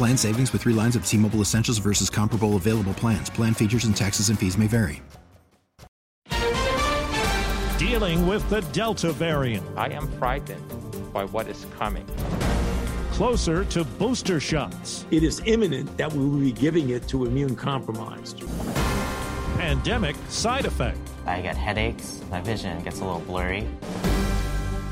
Plan savings with three lines of T Mobile Essentials versus comparable available plans. Plan features and taxes and fees may vary. Dealing with the Delta variant. I am frightened by what is coming. Closer to booster shots. It is imminent that we will be giving it to immune compromised. Pandemic side effect. I get headaches, my vision gets a little blurry.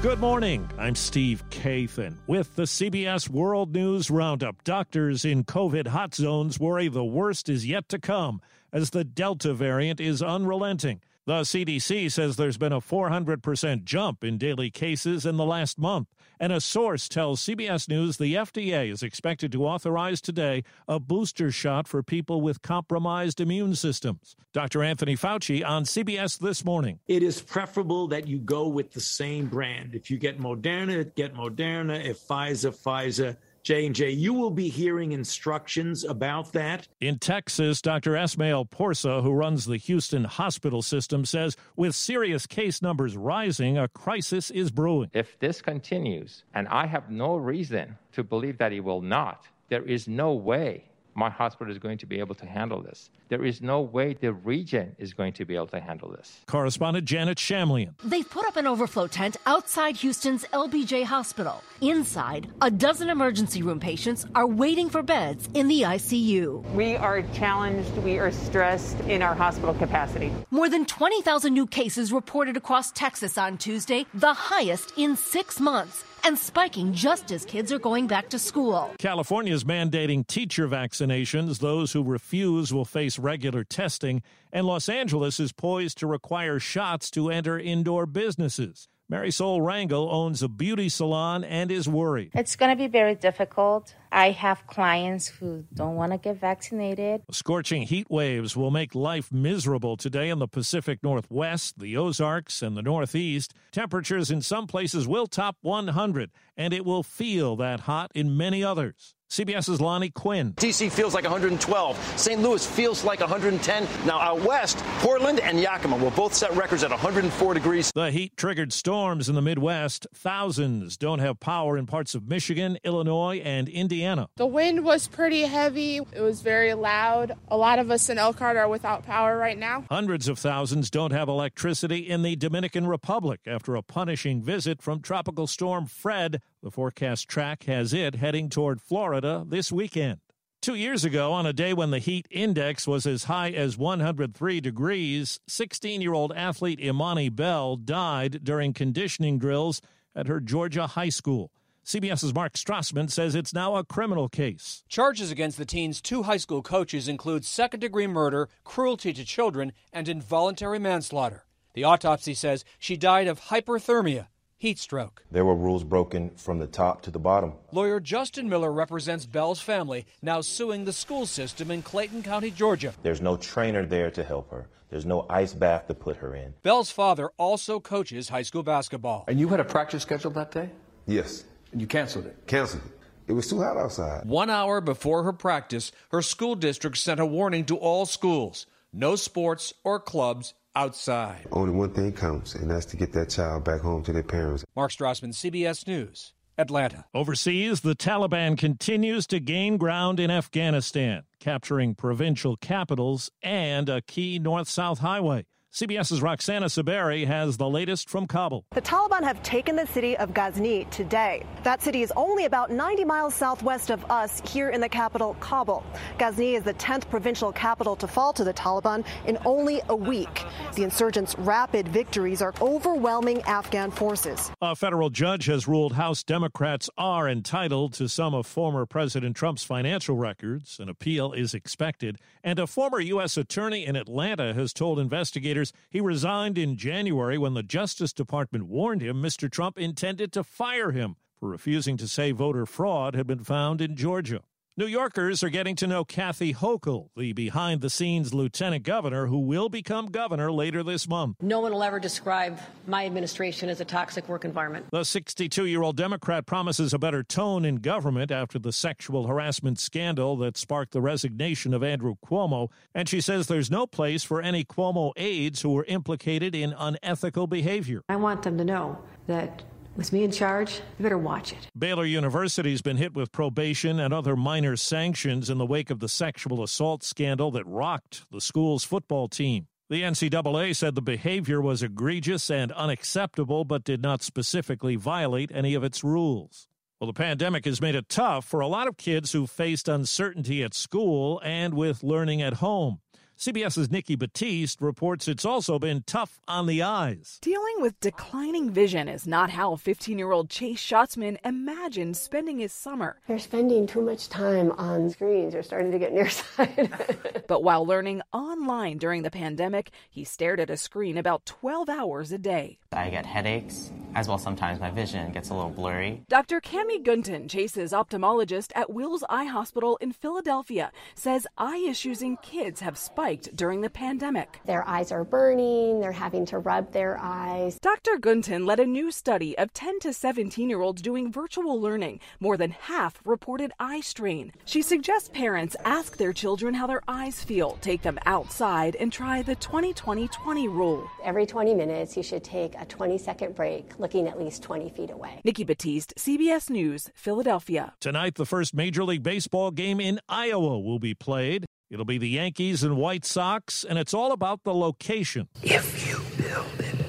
Good morning. I'm Steve Kathan with the CBS World News Roundup. Doctors in COVID hot zones worry the worst is yet to come as the Delta variant is unrelenting. The CDC says there's been a 400% jump in daily cases in the last month. And a source tells CBS News the FDA is expected to authorize today a booster shot for people with compromised immune systems. Dr. Anthony Fauci on CBS This Morning. It is preferable that you go with the same brand. If you get Moderna, get Moderna. If Pfizer, Pfizer. J&J. You will be hearing instructions about that. In Texas, Dr. Esmaeil Porsa, who runs the Houston hospital system, says with serious case numbers rising, a crisis is brewing. If this continues, and I have no reason to believe that it will not, there is no way my hospital is going to be able to handle this. There is no way the region is going to be able to handle this. Correspondent Janet Shamlian. They've put up an overflow tent outside Houston's LBJ Hospital. Inside, a dozen emergency room patients are waiting for beds in the ICU. We are challenged, we are stressed in our hospital capacity. More than 20,000 new cases reported across Texas on Tuesday, the highest in six months and spiking just as kids are going back to school. California is mandating teacher vaccinations. Those who refuse will face regular testing. And Los Angeles is poised to require shots to enter indoor businesses. Marisol Rangel owns a beauty salon and is worried. It's going to be very difficult. I have clients who don't want to get vaccinated. Scorching heat waves will make life miserable today in the Pacific Northwest, the Ozarks, and the Northeast. Temperatures in some places will top 100, and it will feel that hot in many others. CBS's Lonnie Quinn. DC feels like 112. St. Louis feels like 110. Now out west, Portland and Yakima will both set records at 104 degrees. The heat triggered storms in the Midwest. Thousands don't have power in parts of Michigan, Illinois, and Indiana. The wind was pretty heavy. It was very loud. A lot of us in Elkhart are without power right now. Hundreds of thousands don't have electricity in the Dominican Republic after a punishing visit from Tropical Storm Fred. The forecast track has it heading toward Florida this weekend. Two years ago, on a day when the heat index was as high as 103 degrees, 16 year old athlete Imani Bell died during conditioning drills at her Georgia high school. CBS's Mark Strassmann says it's now a criminal case. Charges against the teen's two high school coaches include second degree murder, cruelty to children, and involuntary manslaughter. The autopsy says she died of hyperthermia heat stroke. There were rules broken from the top to the bottom. Lawyer Justin Miller represents Bell's family, now suing the school system in Clayton County, Georgia. There's no trainer there to help her. There's no ice bath to put her in. Bell's father also coaches high school basketball. And you had a practice scheduled that day? Yes. And you canceled it? Canceled it. It was too hot outside. One hour before her practice, her school district sent a warning to all schools no sports or clubs outside. Only one thing counts, and that's to get that child back home to their parents. Mark Strassmann, CBS News, Atlanta. Overseas, the Taliban continues to gain ground in Afghanistan, capturing provincial capitals and a key north south highway. CBS's Roxana Saberi has the latest from Kabul. The Taliban have taken the city of Ghazni today. That city is only about 90 miles southwest of us here in the capital, Kabul. Ghazni is the 10th provincial capital to fall to the Taliban in only a week. The insurgents' rapid victories are overwhelming Afghan forces. A federal judge has ruled House Democrats are entitled to some of former President Trump's financial records. An appeal is expected. And a former U.S. attorney in Atlanta has told investigators he resigned in January when the Justice Department warned him Mr. Trump intended to fire him for refusing to say voter fraud had been found in Georgia. New Yorkers are getting to know Kathy Hochul, the behind the scenes lieutenant governor who will become governor later this month. No one will ever describe my administration as a toxic work environment. The 62 year old Democrat promises a better tone in government after the sexual harassment scandal that sparked the resignation of Andrew Cuomo. And she says there's no place for any Cuomo aides who were implicated in unethical behavior. I want them to know that with me in charge, you better watch it. Baylor University's been hit with probation and other minor sanctions in the wake of the sexual assault scandal that rocked the school's football team. The NCAA said the behavior was egregious and unacceptable, but did not specifically violate any of its rules. Well, the pandemic has made it tough for a lot of kids who faced uncertainty at school and with learning at home. CBS's Nikki Battiste reports it's also been tough on the eyes. Dealing with declining vision is not how 15 year old Chase Schatzman imagined spending his summer. They're spending too much time on screens. They're starting to get nearsighted. but while learning online during the pandemic, he stared at a screen about 12 hours a day. I get headaches, as well sometimes my vision gets a little blurry. Dr. Kammi Gunton, Chase's ophthalmologist at Wills Eye Hospital in Philadelphia, says eye issues in kids have spiked during the pandemic. Their eyes are burning, they're having to rub their eyes. Dr. Gunton led a new study of 10 to 17 year olds doing virtual learning. More than half reported eye strain. She suggests parents ask their children how their eyes feel, take them outside, and try the 20 20 20 rule. Every 20 minutes, you should take a 20 second break, looking at least 20 feet away. Nikki Battiste, CBS News, Philadelphia. Tonight, the first Major League Baseball game in Iowa will be played. It'll be the Yankees and White Sox, and it's all about the location. If you build it,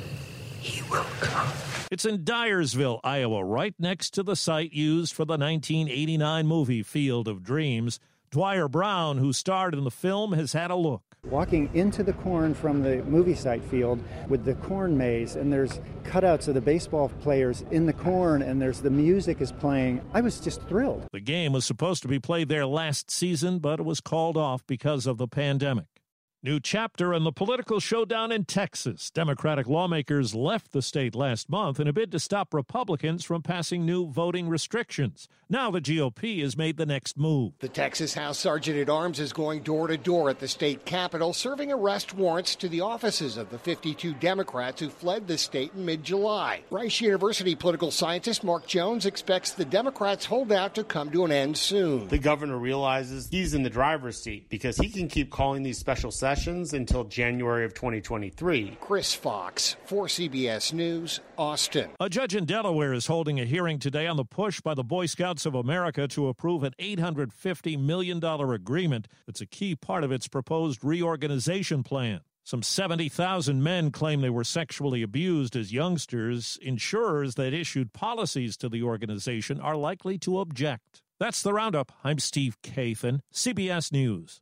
he will come. It's in Dyersville, Iowa, right next to the site used for the 1989 movie Field of Dreams. Dwier Brown, who starred in the film, has had a look. Walking into the corn from the movie site field with the corn maze, and there's cutouts of the baseball players in the corn, and there's the music is playing. I was just thrilled. The game was supposed to be played there last season, but it was called off because of the pandemic. New chapter in the political showdown in Texas. Democratic lawmakers left the state last month in a bid to stop Republicans from passing new voting restrictions. Now the GOP has made the next move. The Texas House Sergeant at Arms is going door to door at the state capitol, serving arrest warrants to the offices of the 52 Democrats who fled the state in mid July. Rice University political scientist Mark Jones expects the Democrats' holdout to come to an end soon. The governor realizes he's in the driver's seat because he can keep calling these special sessions sessions until January of 2023. Chris Fox, for CBS News, Austin. A judge in Delaware is holding a hearing today on the push by the Boy Scouts of America to approve an $850 million agreement that's a key part of its proposed reorganization plan. Some 70,000 men claim they were sexually abused as youngsters. Insurers that issued policies to the organization are likely to object. That's the roundup. I'm Steve Kathan, CBS News.